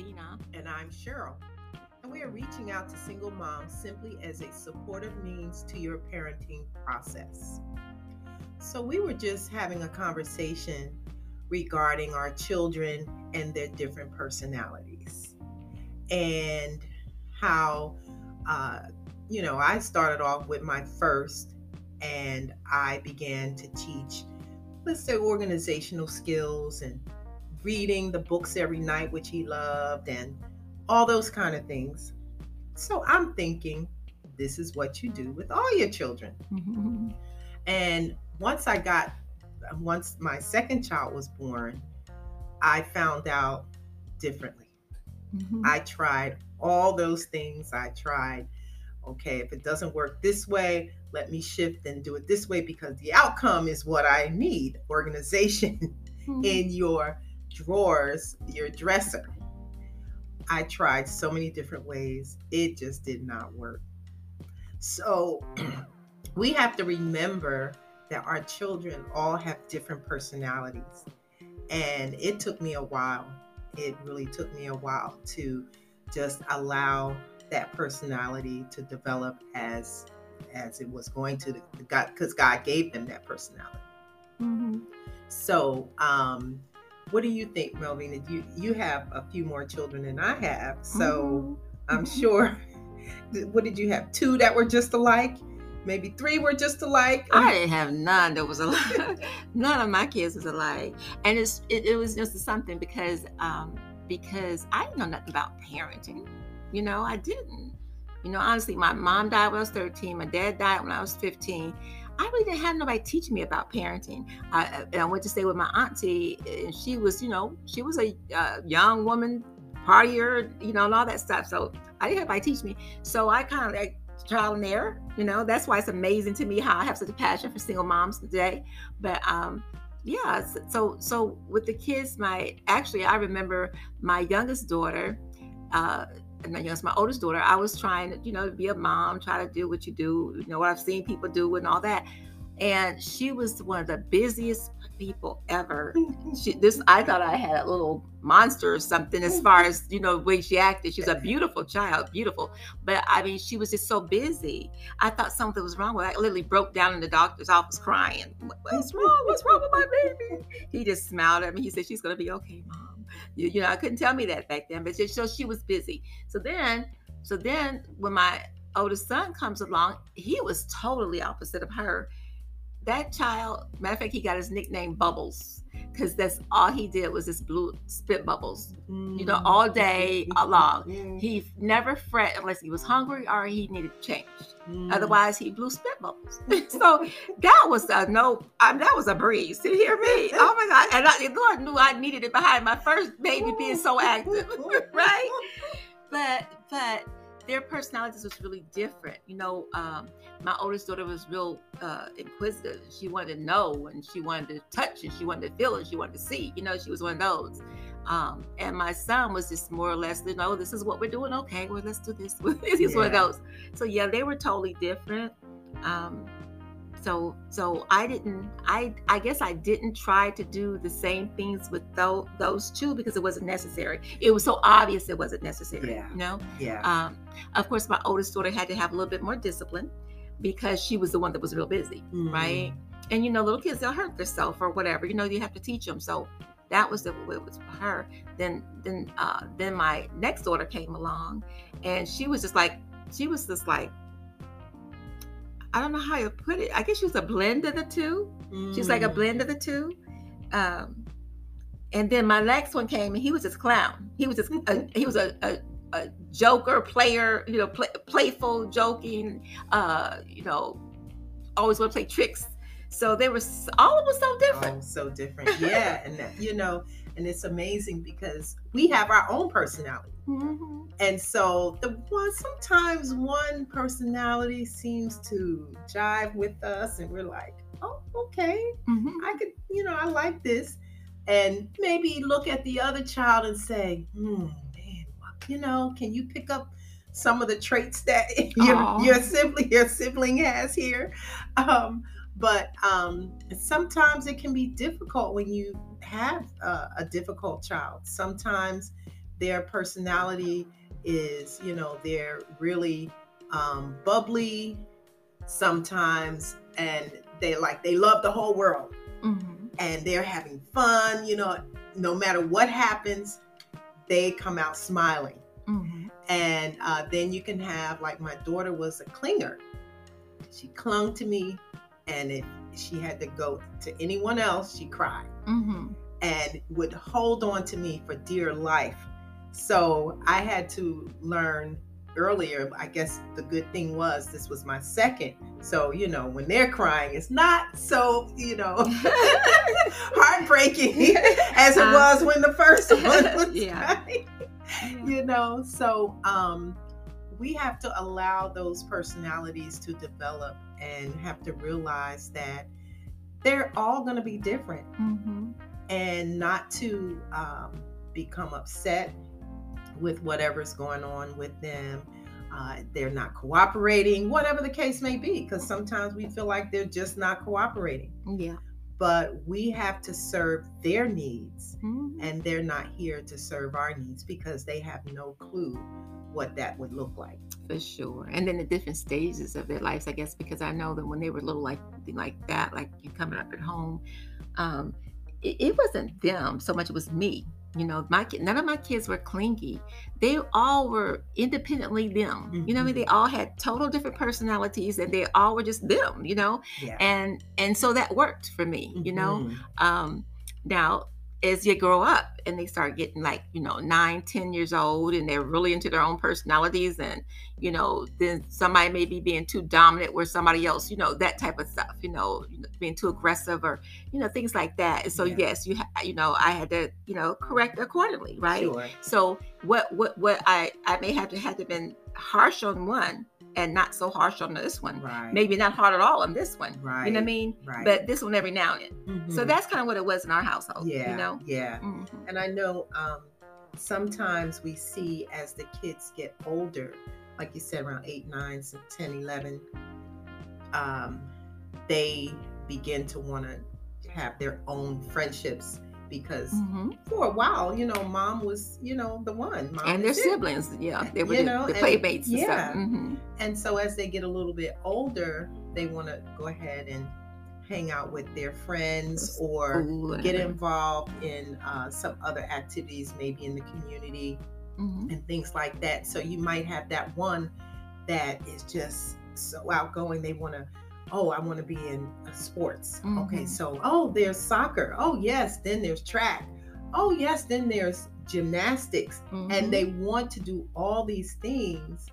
Dina. And I'm Cheryl. And we are reaching out to single moms simply as a supportive means to your parenting process. So, we were just having a conversation regarding our children and their different personalities and how, uh, you know, I started off with my first and I began to teach, let's say, organizational skills and reading the books every night, which he loved, and all those kind of things. So I'm thinking, this is what you do with all your children. Mm-hmm. And once I got, once my second child was born, I found out differently. Mm-hmm. I tried all those things. I tried, okay, if it doesn't work this way, let me shift and do it this way because the outcome is what I need organization mm-hmm. in your drawers, your dresser. I tried so many different ways, it just did not work. So we have to remember that our children all have different personalities. And it took me a while. It really took me a while to just allow that personality to develop as as it was going to God because God gave them that personality. Mm-hmm. So um what do you think, Melvenia? You you have a few more children than I have, so mm-hmm. I'm sure. What did you have? Two that were just alike? Maybe three were just alike. I didn't have none that was alike. none of my kids was alike, and it's it, it was just something because um, because I didn't know nothing about parenting. You know, I didn't. You know, honestly, my mom died when I was 13. My dad died when I was 15. I really didn't have nobody teach me about parenting. I, I went to stay with my auntie, and she was, you know, she was a uh, young woman, partier, you know, and all that stuff. So I didn't have anybody teach me. So I kind of like trial and error. You know, that's why it's amazing to me how I have such a passion for single moms today. But um, yeah, so so with the kids, my actually I remember my youngest daughter. Uh, and my youngest, my oldest daughter, I was trying to, you know, be a mom, try to do what you do, you know, what I've seen people do and all that. And she was one of the busiest people ever. She, this, I thought I had a little monster or something as far as, you know, the way she acted. She's a beautiful child, beautiful. But I mean, she was just so busy. I thought something was wrong with her. I literally broke down in the doctor's office crying. What's wrong? What's wrong with my baby? He just smiled at me. He said, She's going to be okay, mom. You, you know, I couldn't tell me that back then, but just so she was busy. So then, so then when my oldest son comes along, he was totally opposite of her. That child, matter of fact, he got his nickname Bubbles because that's all he did was just blue spit bubbles, you know, all day long. He never fret unless he was hungry or he needed change. Mm. Otherwise, he blew spit bubbles. so that was a no. I mean, that was a breeze. Did you hear me? Oh my God! And I, Lord knew I needed it behind my first baby being so active, right? But but their personalities was really different. You know, um, my oldest daughter was real uh, inquisitive. She wanted to know, and she wanted to touch, and she wanted to feel, and she wanted to see. You know, she was one of those. Um, and my son was just more or less, you know, this is what we're doing. Okay, well, let's do this. He's yeah. one of those. So yeah, they were totally different. Um, so so I didn't. I I guess I didn't try to do the same things with those those two because it wasn't necessary. It was so obvious it wasn't necessary. Yeah. You know. Yeah. Um, of course, my oldest daughter had to have a little bit more discipline because she was the one that was real busy, mm-hmm. right? And you know, little kids they'll hurt themselves or whatever. You know, you have to teach them. So that was the way it was for her. Then then uh, then my next daughter came along, and she was just like she was just like I don't know how you put it. I guess she was a blend of the two. Mm. She's like a mm. blend of the two. Um, and then my next one came, and he was just clown. He was just a, he was a, a, a joker, player, you know, play, playful, joking. Uh, you know, always want to play tricks. So they were all of us so different. Oh, so different. Yeah, and that, you know, and it's amazing because we have our own personality. Mm-hmm. And so the one sometimes one personality seems to jive with us and we're like, oh, okay. Mm-hmm. I could, you know, I like this. And maybe look at the other child and say, hmm, man, you know, can you pick up some of the traits that your, your sibling your sibling has here? Um, but um, sometimes it can be difficult when you have a, a difficult child. Sometimes their personality is, you know, they're really um, bubbly sometimes, and they like they love the whole world, Mm-hmm. and they're having fun. You know, no matter what happens, they come out smiling. Mm-hmm. And uh, then you can have like my daughter was a clinger. She clung to me, and if she had to go to anyone else, she cried Mm-hmm. and would hold on to me for dear life. So I had to learn earlier. I guess the good thing was this was my second. So, you know, when they're crying, it's not so, you know, heartbreaking as it Uh, was when the first one was Yeah. crying. You know, so um we have to allow those personalities to develop and have to realize that they're all going to be different Mm-hmm. and not to um, become upset with whatever's going on with them. Uh, they're not cooperating, whatever the case may be, because sometimes we feel like they're just not cooperating. Yeah. But we have to serve their needs, Mhm. and they're not here to serve our needs because they have no clue what that would look like. For sure. And then the different stages of their lives, I guess, because I know that when they were little, like like that, like you coming up at home, um, it, it wasn't them so much; it was me. You know, my none of my kids were clingy. They all were independently them. You know, what I mean, they all had total different personalities, and they all were just them. You know, Yeah. and and so that worked for me. You know, Mhm. um now as you grow up and they start getting like you know nine ten years old and they're really into their own personalities and you know then somebody may be being too dominant where somebody else you know that type of stuff you know being too aggressive or you know things like that and so Yeah. yes you ha- you know i had to you know correct accordingly right Sure. so what what what i i may have to have to been harsh on one and not so harsh on this one Right. maybe not hard at all on this one Right. you know what i mean Right. but this one every now and then so Mhm. that's kind of what it was in our household. yeah. You know? Yeah. Mhm. And I know um, sometimes we see as the kids get older, like you said, around 8, 9, 10, 11, um, they begin to want to have their own friendships because Mhm. for a while, you know, mom was, you know, the one. Mom And their siblings, yeah, they were You the, know, the playmates and yeah. stuff. Mhm. And so as they get a little bit older, they want to go ahead and hang out with their friends or and get involved in uh, some other activities, maybe in the community Mhm. and things like that. So you might have that one that is just so outgoing. They want to, oh, I want to be in uh, sports. Okay, Mhm. so, oh, there's soccer. Oh, yes. Then there's track. Oh, yes. Then there's gymnastics. Mhm. And they want to do all these things.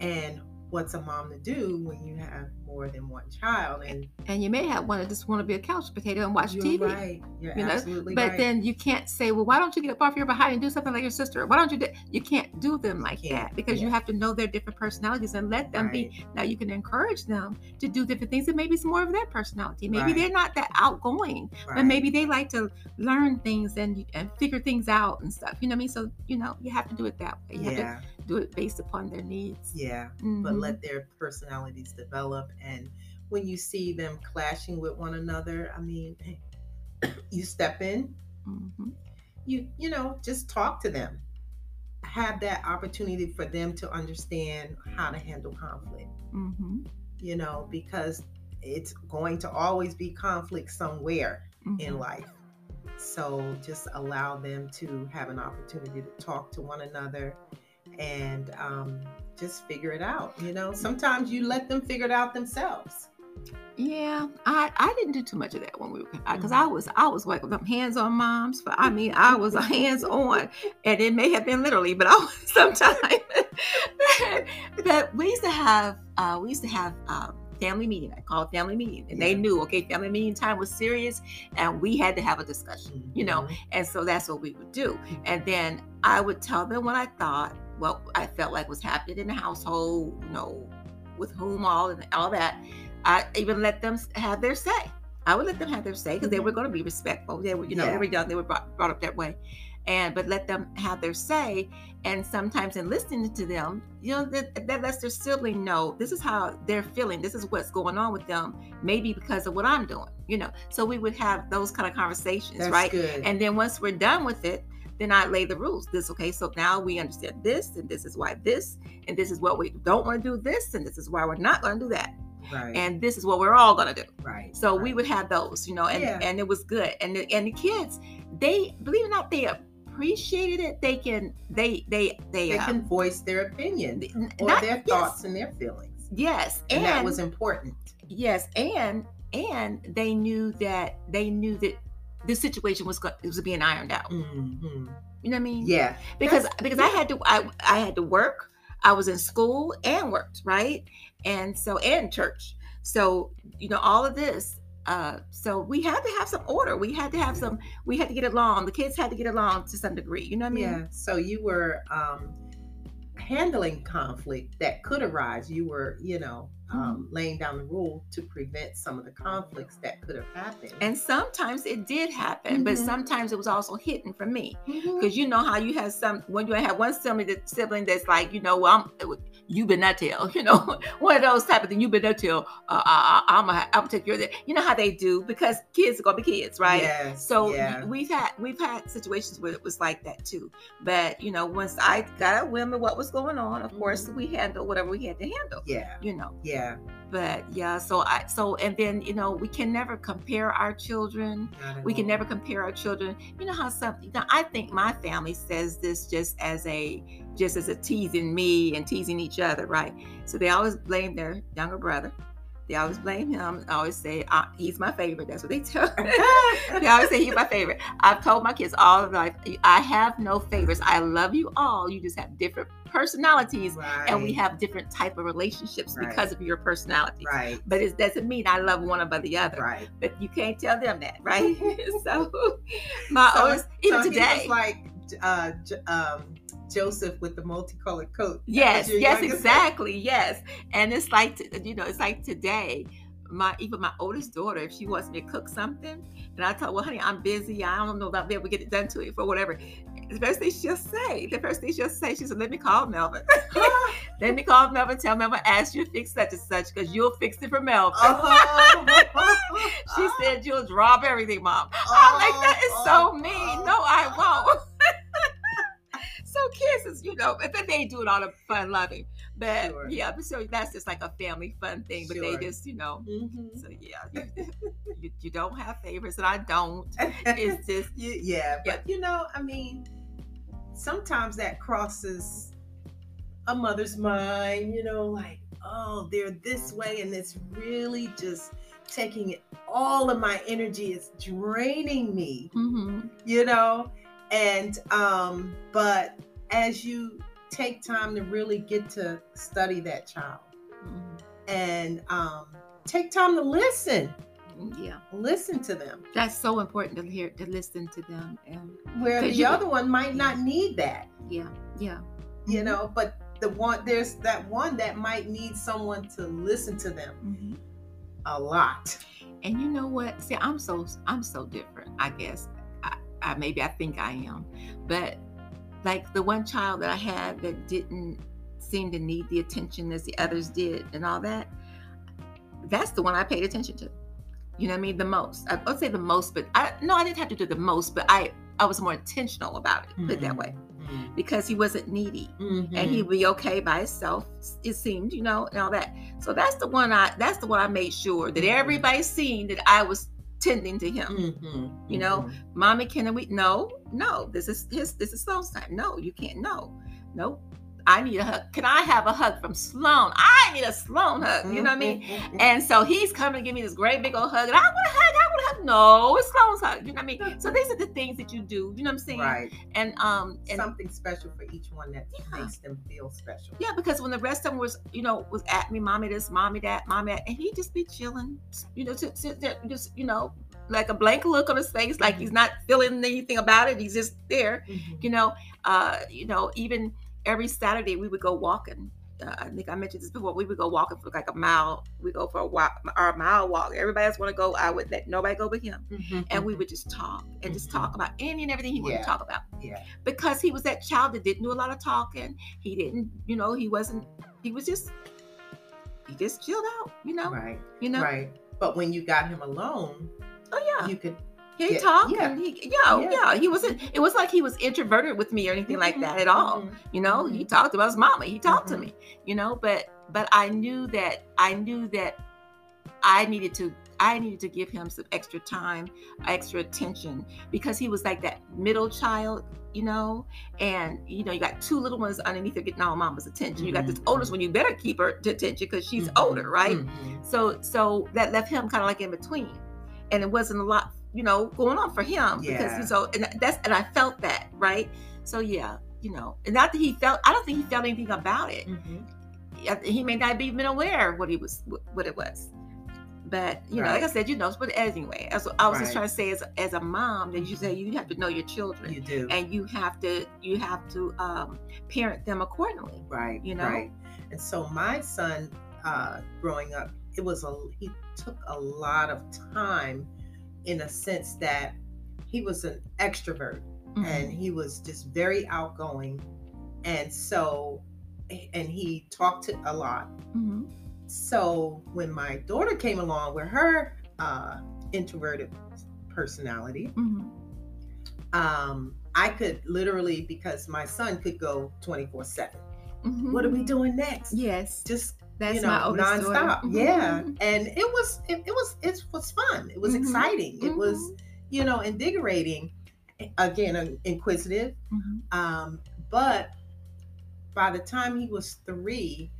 And what's a mom to do when you have more than one child? And and you may have one that just want to be a couch potato and watch you're TV. right. You're you know, absolutely But right. then you can't say, well, why don't you get up off your behind and do something like your sister? Why don't you do? You can't do them like that because you have to know their different personalities and let them be. Right. Now you can encourage them to do different things, and maybe it's more of their personality. Maybe Right. they're not that outgoing, but maybe they like to learn things and and figure things out and stuff. You know what I mean? So you know you have to do it that way. You have to do it based upon their needs. Yeah. but Mhm. let their personalities develop and when you see them clashing with one another i mean you step in Mhm. you you know just talk to them have that opportunity for them to understand how to handle conflict Mhm. you know because it's going to always be conflict somewhere in Mhm. life so just allow them to have an opportunity to talk to one another and um, just figure it out you know sometimes you let them figure it out themselves Yeah, I I didn't do too much of that when we were because Mhm. I was I was like them hands on moms. For I mean I was a hands on, and it may have been literally, but I was sometimes. but we used to have uh, we used to have um, family meeting. I call it family meeting, and they knew okay family meeting time was serious, and we had to have a discussion. You know, Mhm. and so that's what we would do. And then I would tell them what I thought, what I felt like was happening in the household, you know, with whom all and all that. I even let them have their say. I would let them have their say because they mm-hmm. were going to be respectful. They were, you know, Yeah. they were young. They were brought, brought up that way. And but let them have their say. And sometimes in listening to them, you know, that, that lets their sibling know this is how they're feeling. This is what's going on with them. Maybe because of what I'm doing. You know. So we would have those kind of conversations, that's right? good And then once we're done with it, then I lay the rules. This okay, so now we understand this, and this is why this, and this is what we don't want to do this, and this is why we're not going to do that. Right. And this is what we're all gonna do. right. So right. we would have those, you know, and Yeah. and it was good. And the, and the kids, they believe it or not, they appreciated it. They can they they they, they uh, can voice their opinion or not- their yes, thoughts and their feelings. Yes, And, and, that was important. yes, and and they knew that they knew that the situation was was being ironed out. Mhm. You know what I mean? Yeah. because That's- because I had to I, I had to work. I was in school and worked, right? And so and church. So, you know, all of this uh so we had to have some order. We had to have some we had to get along. The kids had to get along to some degree. You know what I mean? Yeah. So you were um, handling conflict that could arise. You were, you know, Mm-hmm. Um, laying down the rule to prevent some of the conflicts that could have happened. And sometimes it did happen, but Mhm. sometimes it was also hidden from me. Because you know how you have some when you have one sibling, that, sibling that's like, you know, well, I'm you been that tell, you know, one of those type of thing. You been that tell. Uh, I, gonna I'm gonna take that. You know how they do because kids are gonna be kids, right? Yes. So yeah. we've had we've had situations where it was like that too. But you know, once I got a whim of what was going on, of course Mhm. we handled whatever we had to handle. yeah. You know. Yeah. But yeah, so I so and then you know we can never compare our children. We can never compare our children. You know how some you know, I think my family says this just as a just as a teasing me and teasing each other, right? So they always blame their younger brother. They always blame him. I always say uh, he's my favorite. That's what they tell. they always say he's my favorite. I've told my kids all of life, I have no favorites. I love you all. You just have different personalities, right. and we have different type of relationships Right. because of your personality. right. But it doesn't mean I love one above the other. Right. But you can't tell them that, right? so my So- oldest, even so today. like uh, um, Joseph with the multicolored coat. Yes, yes, exactly. Yes. And it's like, you know, it's like today, my even my oldest daughter, if she wants me to cook something, and I tell her, well, honey, I'm busy. I don't know if I'll be able to get it done to you for whatever. The first thing she'll say, the first thing she'll say, she said, let me call Melvin. Ah. let me call Melvin, tell Melvin, ask you to fix such and such because you'll fix it for Melvin. Oh. she said, you'll drop everything, mom. I'm like, oh. that is so Oh, mean. oh. No, I won't. is, you know, but then they do it all the fun loving. But Sure. yeah, so that's just like a family fun thing. But Sure. they just, you know, Mhm. so yeah, you, you, you don't have favorites, and I don't. It's just Y- yeah, but you know, I mean, sometimes that crosses a mother's mind, you know, like, oh, they're this way, and it's really just taking it all of my energy, it's draining me, mhm. you know? And um, but as you take time to really get to study that child Mhm. and um take time to listen, yeah, listen to them. that's so important to hear to listen to them. And Where the you- other one might not need that. yeah, yeah, you Mhm. know but the one there's that one that might need someone to listen to them Mhm. a lot And you know what? See, I'm so I'm so different. I guess I, I maybe I think I am, but like the one child that I had that didn't seem to need the attention as the others did, and all that. That's the one I paid attention to. You know what I mean? The most. I would say the most, but I no, I didn't have to do the most, but I I was more intentional about it. Put it that way, Mhm. because he wasn't needy Mhm. and he'd be okay by himself it seemed you know and all that so that's the one i that's the one i made sure that everybody seen that i was tending to him Mhm. You know, Mhm. mommy can we no no this is his this is sloan's time no you can't no nope i need a hug can i have a hug from sloan i need a sloan hug you know what i mean Mhm. and so he's coming to give me this great big old hug and i want to hug i want to hug no it's sloan's hug you know what i mean so these are the things that you do you know what i'm saying right and um and something special for each one that Yeah. makes them feel special Yeah, because when the rest of them was, you know, was at me, mommy this, mommy that, mommy that, and he'd just be chilling, you know, sit, sit there, just, you know, like a blank look on his face, like he's not feeling anything about it. He's just there, Mhm. you know. Uh, you know, even every Saturday we would go walking. Uh, I think I mentioned this before. We would go walking for like a mile. We go for a walk, our mile walk. Everybody else want to go. I would let nobody go but him, Mhm. and we would just talk and just talk about any and everything he wanted to talk about yeah because he was that child that didn't do a lot of talking. He didn't, you know, he wasn't. He was just, he just chilled out, you know, right you know. right but when you got him alone Oh yeah, you could He get- talked. yeah. and He, yeah, Yeah. yeah, He wasn't. It was like he was introverted with me or anything like that at all. Mhm. You know, he Mhm. talked about his mama. He talked to Mhm. me. You know, but but I knew that I knew that I needed to I needed to give him some extra time, extra attention because he was like that middle child, you know, and you know you got two little ones underneath her getting all mama's attention. You got this Mhm. oldest one, you better keep her attention because she's Mhm. older, right? Mhm. So so that left him kind of like in between, and it wasn't a lot, you know, going on for him because Yeah. he's so and that's and I felt that right. So yeah, you know, and not that he felt. I don't think he felt anything about it. Mhm. He may not have even aware of what he was what it was. But you know, like I said, you know. But anyway, as I was just trying to say, as as a mom, that you say you have to know your children, You do. and you have to you have to um, parent them accordingly. right. you know? Right. And so my son, uh, growing up, it was a he took a lot of time, in a sense that he was an extrovert Mm-hmm. and he was just very outgoing, and so and he talked to a lot. Mhm. So when my daughter came along with her uh, introverted personality, Mhm. um, I could literally because my son could go twenty four seven. Mhm. What are we doing next? Yes, Just that's you know, my oldest nonstop. Mhm. Yeah, and it was it, it was it was fun. It was Mhm. exciting. It was Mhm. you know invigorating. Again, inquisitive. Mhm. Um, but by the time he was three,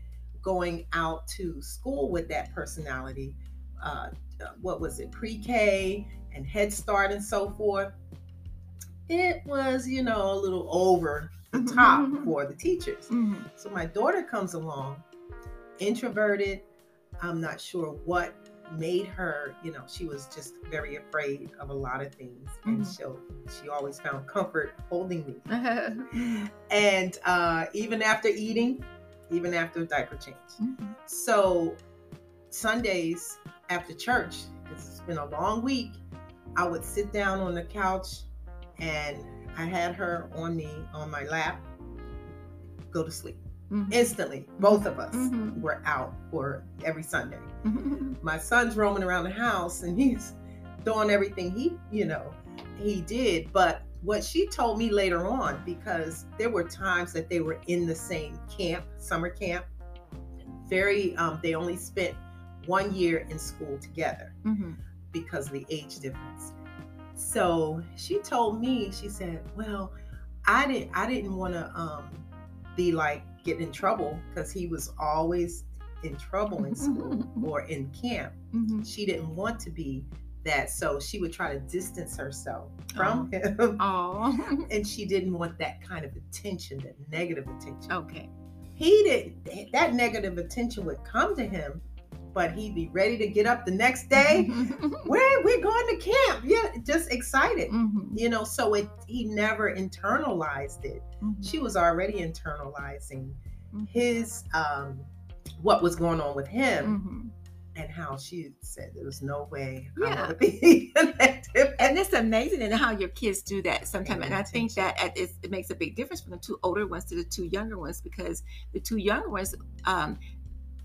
going out to school with that personality, uh, what was it, pre-K and Head Start and so forth, it was you know a little over the top for the teachers. Mhm. So my daughter comes along, introverted. I'm not sure what made her, you know, she was just very afraid of a lot of things. And Mhm. she she always found comfort holding me. And uh, even after eating, even after diaper change. Mhm. So Sundays after church, it's been a long week, I would sit down on the couch and I had her on me on my lap, go to sleep. Mhm. Instantly, both of us Mhm. were out for every Sunday. Mhm. My son's roaming around the house and he's doing everything he, you know, he did. But what she told me later on, because there were times that they were in the same camp, summer camp, very, um, they only spent one year in school together Mhm. because of the age difference. So she told me, she said, "Well, I didn't, I didn't want to um, be like get in trouble because he was always in trouble in school or in camp. Mhm. She didn't want to be that, so she would try to distance herself from him, Oh. and she didn't want that kind of attention, that negative attention. okay. He didn't. That negative attention would come to him, but he'd be ready to get up the next day. Where we're going to camp. Yeah, just excited. Mhm. You know, so it he never internalized it. Mhm. She was already internalizing Mhm. his um what was going on with him Mhm. and how she said there was no way I Yeah. want to be connected. And it's amazing and how your kids do that sometimes. Paying And I think that it, it makes a big difference from the two older ones to the two younger ones because the two younger ones, um,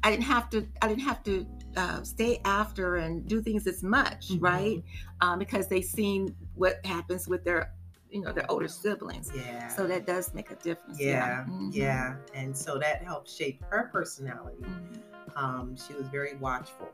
I didn't have to. I didn't have to uh, stay after and do things as much, Mhm. right? Um, because they've seen what happens with their, you know, their older siblings. Yeah. So that does make a difference. yeah, Mhm. yeah. And so that helped shape her personality. Mhm. Um, she was very watchful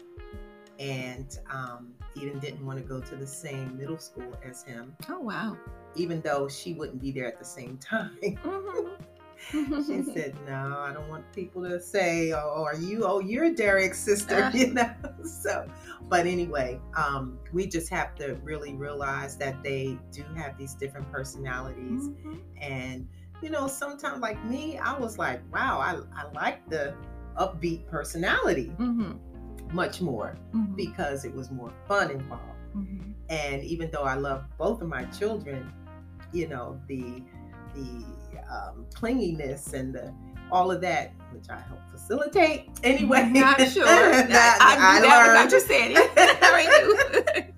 and um, even didn't want to go to the same middle school as him, Oh wow. even though she wouldn't be there at the same time. She said, "No, I don't want people to say, oh, are you? Oh, you're Derek's sister, you know." So, but anyway, um, we just have to really realize that they do have these different personalities, Mhm. and you know, sometimes like me, I was like, "Wow, I I like the upbeat personality Mhm. much more Mhm. because it was more fun involved." Mhm. and even though I love both of my children, you know the the um, clinginess and the all of that, which I help facilitate anyway. I'm sure. that I, I, that learned. without you saying it.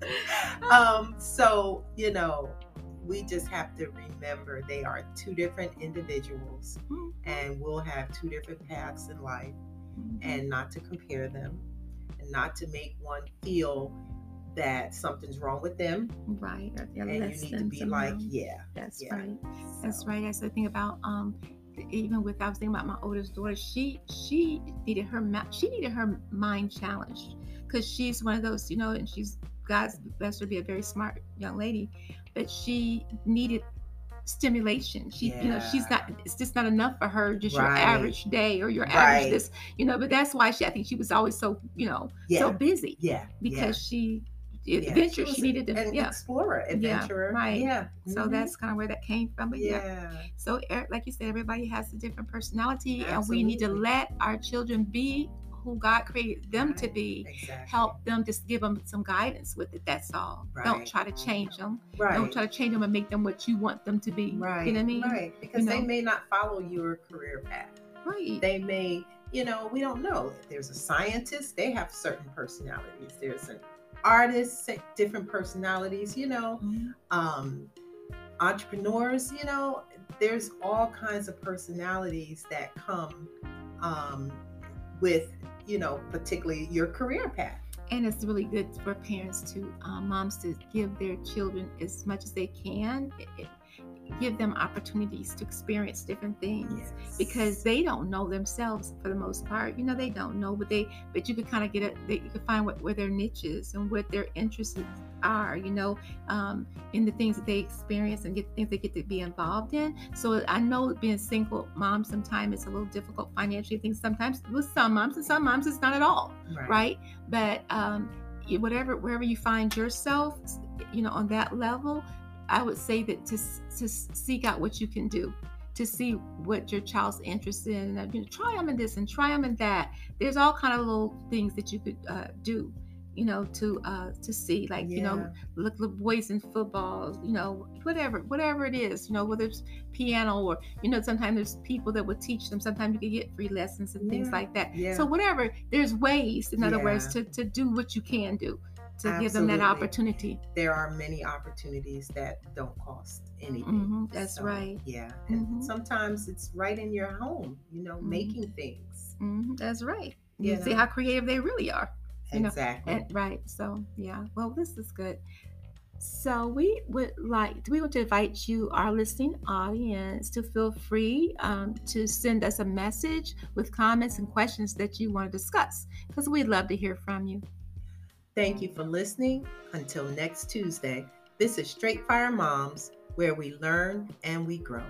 I um, so you know, we just have to remember they are two different individuals, Mhm. and we'll have two different paths in life, and not to compare them, and not to make one feel that something's wrong with them, right? Or they're and you need to be like, yeah, That's yeah. right. That's right. That's the thing about um, even with I was thinking about my oldest daughter. She she needed her she needed her mind challenged because she's one of those you know, and she's God's blessed her to be a very smart young lady, but she needed stimulation. She you know she's not. It's just not enough for her. Just your average day or your Right. average this you know. But that's why she I think she was always so you know Yeah, so busy yeah, because she yeah. Yeah, adventure was she needed to an yeah. explorer, adventurer, right. Yeah, So mhm. that's kind of where that came from. But yeah. yeah, So, like you said, everybody has a different personality, and we need to let our children be who God created them to be. exactly. Help them, just give them some guidance with it. That's all. Don't try to change them. right, Don't try to change them and make them what you want them to be. right, You know what I mean? right, because they know? may not follow your career path. Right. they may you know we don't know If there's a scientist they have certain personalities there's an artist se- different personalities you know Mhm. um entrepreneurs you know there's all kinds of personalities that come um with you know particularly your career path And it's really good for parents to, um, moms to give their children as much as they can. It- give them opportunities to experience different things. because they don't know themselves for the most part. You know, they don't know, but they, but you could kind of get it. You could find what where their niches and what their interests are. You know, um, in the things that they experience and get things they get to be involved in. So I know being single mom sometimes it's a little difficult financially. Things sometimes with some moms and some moms it's not at all, right? But um, whatever wherever you find yourself, you know, on that level, I would say that to to seek out what you can do to see what your child's interested in and know, try them in this and try them in that. There's all kind of little things that you could uh, do you know to uh to see like you know look the boys in football you know whatever whatever it is you know whether it's piano or you know sometimes there's people that would teach them sometimes you can get free lessons and things like that. Yeah. so whatever there's ways in other words to, to do what you can do to give them that opportunity there are many opportunities that don't cost anything Mhm, that's So, right. yeah and Mhm. sometimes it's right in your home you know Mhm. making things hmm that's right you You see know? how creative they really are exactly And, right. So yeah. Well, this is good. So we would like we want to invite you, our listening audience, to feel free um, to send us a message with comments and questions that you want to discuss, because we'd love to hear from you. Thank you for listening. Until next Tuesday, this is Straight Fire Moms, where we learn and we grow.